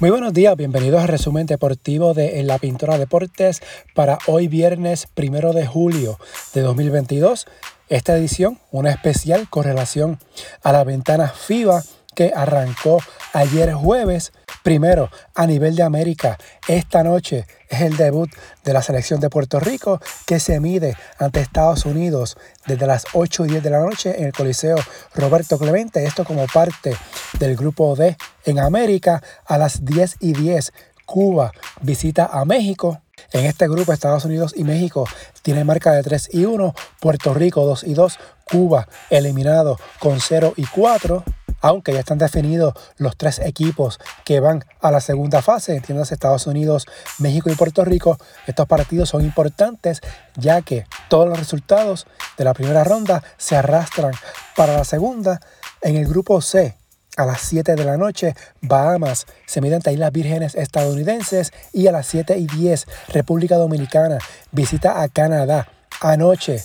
Muy buenos días, bienvenidos al resumen deportivo de la Pintura Deportes para hoy viernes primero de julio de 2022. Esta edición, una especial con relación a la ventana FIBA que arrancó ayer jueves. Primero, a nivel de América, esta noche es el debut de la selección de Puerto Rico que se mide ante Estados Unidos desde las 8 y 10 de la noche en el Coliseo Roberto Clemente. Esto como parte del grupo D en América. A las 10 y 10, Cuba visita a México. En este grupo, Estados Unidos y México tienen marca de 3 y 1, Puerto Rico 2 y 2, Cuba eliminado con 0 y 4 aunque ya están definidos los tres equipos que van a la segunda fase, entiendas Estados Unidos, México y Puerto Rico, estos partidos son importantes ya que todos los resultados de la primera ronda se arrastran para la segunda. En el grupo C, a las 7 de la noche, Bahamas se mide ante Islas Vírgenes estadounidenses y a las 7 y 10, República Dominicana visita a Canadá. Anoche,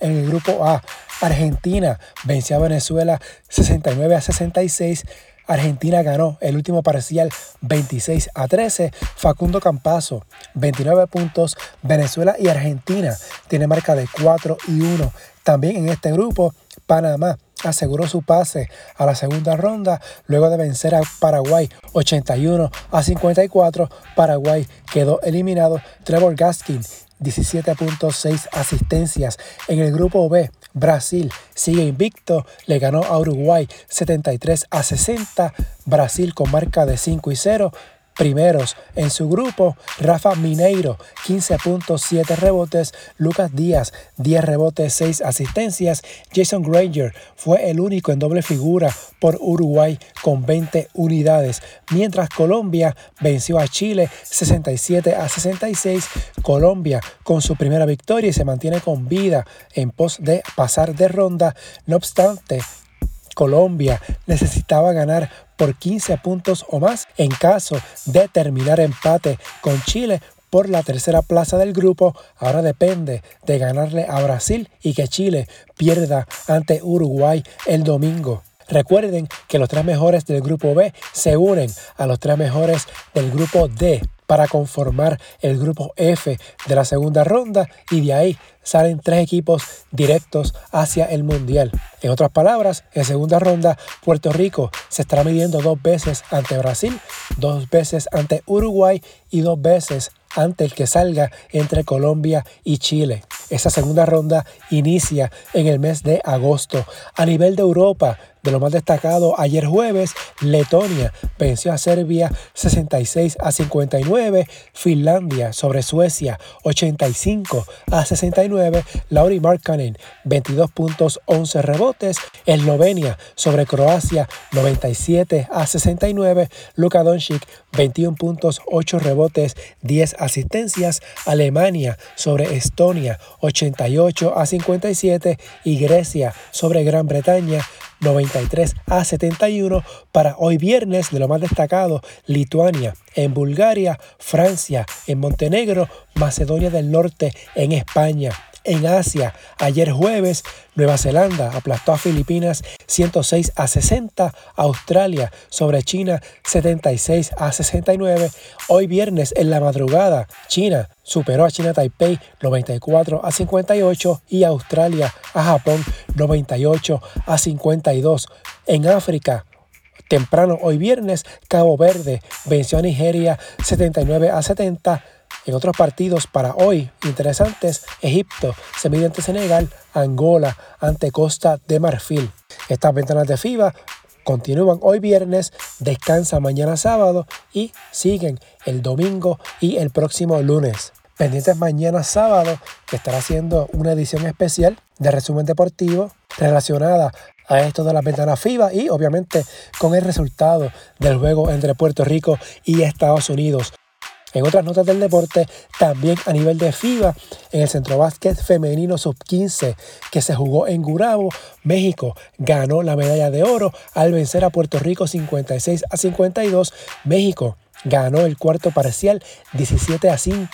en el grupo A, Argentina venció a Venezuela 69 a 66. Argentina ganó el último parcial 26 a 13. Facundo Campazo, 29 puntos. Venezuela y Argentina tienen marca de 4 y 1. También en este grupo, Panamá aseguró su pase a la segunda ronda luego de vencer a Paraguay 81 a 54. Paraguay quedó eliminado. Trevor Gaskin 17.6 asistencias. En el grupo B, Brasil sigue invicto, le ganó a Uruguay 73 a 60. Brasil con marca de 5 y 0 primeros en su grupo. Rafa Mineiro, 15.7 rebotes. Lucas Díaz, 10 rebotes, 6 asistencias. Jason Granger fue el único en doble figura por Uruguay con 20 unidades. Mientras Colombia venció a Chile 67 a 66. Colombia con su primera victoria y se mantiene con vida en pos de pasar de ronda. No obstante, Colombia necesitaba ganar por 15 puntos o más en caso de terminar empate con Chile por la tercera plaza del grupo. Ahora depende de ganarle a Brasil y que Chile pierda ante Uruguay el domingo. Recuerden que los tres mejores del grupo B se unen a los tres mejores del grupo D para conformar el grupo F de la segunda ronda y de ahí salen tres equipos directos hacia el Mundial. En otras palabras, en segunda ronda, Puerto Rico se estará midiendo dos veces ante Brasil, dos veces ante Uruguay y dos veces ante el que salga entre Colombia y Chile. Esa segunda ronda inicia en el mes de agosto. A nivel de Europa, de lo más destacado, ayer jueves, Letonia venció a Serbia 66 a 59, Finlandia sobre Suecia 85 a 69, Lauri Markkanen 22 puntos 11 rebotes, Eslovenia sobre Croacia 97 a 69, Luka Doncic 21 puntos 8 rebotes 10 asistencias, Alemania sobre Estonia 88 a 57 y Grecia sobre Gran Bretaña 93 a 71 para hoy viernes de lo más destacado Lituania en Bulgaria, Francia en Montenegro, Macedonia del Norte en España en Asia. Ayer jueves, Nueva Zelanda aplastó a Filipinas 106 a 60, Australia sobre China 76 a 69. Hoy viernes en la madrugada, China superó a China Taipei 94 a 58 y Australia a Japón 98 a 52. En África, temprano hoy viernes, Cabo Verde venció a Nigeria 79 a 70. En otros partidos para hoy interesantes, Egipto se ante Senegal, Angola ante Costa de Marfil. Estas ventanas de FIBA continúan hoy viernes, descansa mañana sábado y siguen el domingo y el próximo lunes. Pendientes mañana sábado que estará haciendo una edición especial de resumen deportivo relacionada a esto de las ventanas FIBA y obviamente con el resultado del juego entre Puerto Rico y Estados Unidos. En otras notas del deporte, también a nivel de FIBA, en el Centro Básquet Femenino Sub-15 que se jugó en Gurabo, México ganó la medalla de oro al vencer a Puerto Rico 56 a 52. México ganó el cuarto parcial 17 a 5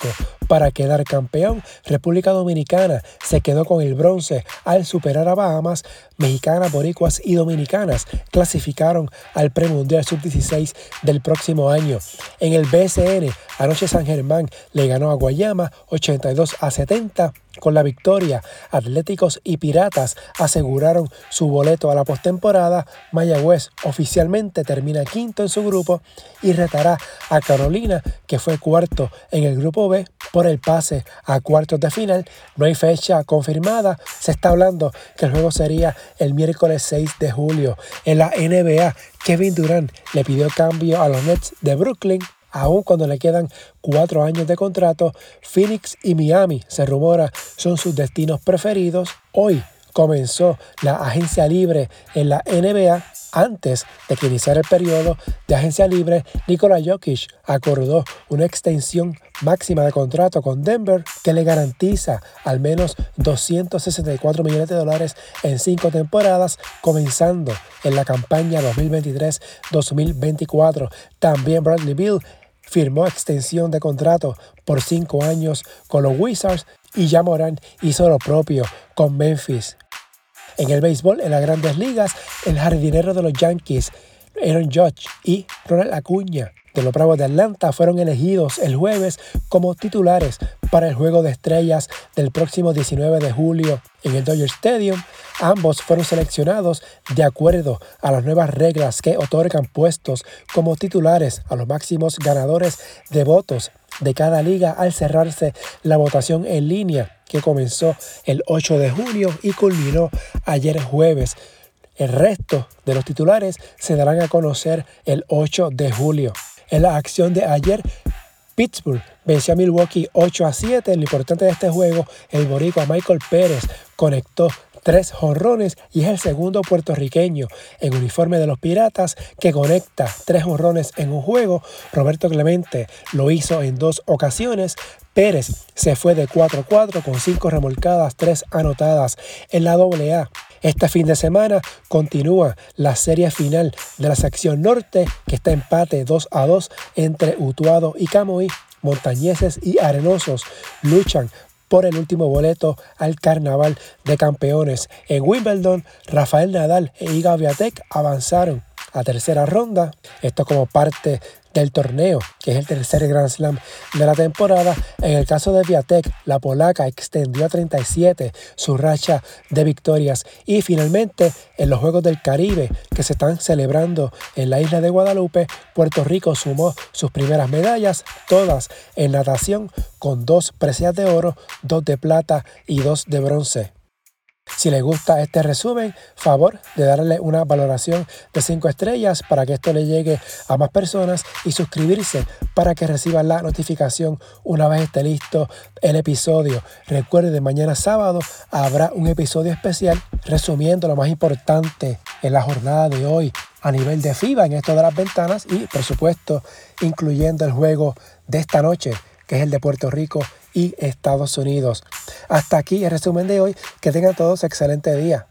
para quedar campeón. República Dominicana se quedó con el bronce al superar a Bahamas. Mexicanas, boricuas y dominicanas clasificaron al premundial sub-16 del próximo año. En el BSN, anoche San Germán le ganó a Guayama 82 a 70 con la victoria, Atléticos y Piratas aseguraron su boleto a la postemporada. Mayagüez oficialmente termina quinto en su grupo y retará a Carolina, que fue cuarto en el grupo B, por el pase a cuartos de final. No hay fecha confirmada. Se está hablando que el juego sería el miércoles 6 de julio. En la NBA, Kevin Durant le pidió cambio a los Nets de Brooklyn Aún cuando le quedan cuatro años de contrato, Phoenix y Miami, se rumora, son sus destinos preferidos. Hoy comenzó la agencia libre en la NBA. Antes de que iniciara el periodo de agencia libre, Nikola Jokic acordó una extensión máxima de contrato con Denver que le garantiza al menos 264 millones de dólares en cinco temporadas, comenzando en la campaña 2023-2024. También Bradley Bill firmó extensión de contrato por cinco años con los Wizards y ya Morán hizo lo propio con Memphis. En el béisbol, en las grandes ligas, el jardinero de los Yankees, Aaron Judge y Ronald Acuña de los Bravos de Atlanta fueron elegidos el jueves como titulares para el Juego de Estrellas del próximo 19 de julio en el Dodger Stadium. Ambos fueron seleccionados de acuerdo a las nuevas reglas que otorgan puestos como titulares a los máximos ganadores de votos de cada liga al cerrarse la votación en línea que comenzó el 8 de junio y culminó ayer jueves. El resto de los titulares se darán a conocer el 8 de julio. En la acción de ayer, Pittsburgh venció a Milwaukee 8 a 7. Lo importante de este juego, el boricua Michael Pérez conectó tres jonrones y es el segundo puertorriqueño en uniforme de los Piratas que conecta tres jonrones en un juego. Roberto Clemente lo hizo en dos ocasiones. Pérez se fue de 4-4 con cinco remolcadas, tres anotadas en la AA. Este fin de semana continúa la serie final de la sección norte que está empate 2 a 2 entre Utuado y Camoí. Montañeses y arenosos luchan por el último boleto al Carnaval de Campeones. En Wimbledon, Rafael Nadal e Iga Viatek avanzaron a tercera ronda. Esto como parte del torneo, que es el tercer Grand Slam de la temporada. En el caso de Viatek, la polaca extendió a 37 su racha de victorias. Y finalmente, en los Juegos del Caribe que se están celebrando en la isla de Guadalupe, Puerto Rico sumó sus primeras medallas, todas en natación, con dos preseas de oro, dos de plata y dos de bronce. Si les gusta este resumen, favor de darle una valoración de 5 estrellas para que esto le llegue a más personas y suscribirse para que reciban la notificación una vez esté listo el episodio. Recuerden, mañana sábado habrá un episodio especial resumiendo lo más importante en la jornada de hoy a nivel de FIBA en esto de las ventanas y por supuesto incluyendo el juego de esta noche que es el de Puerto Rico y Estados Unidos. Hasta aquí el resumen de hoy. Que tengan todos excelente día.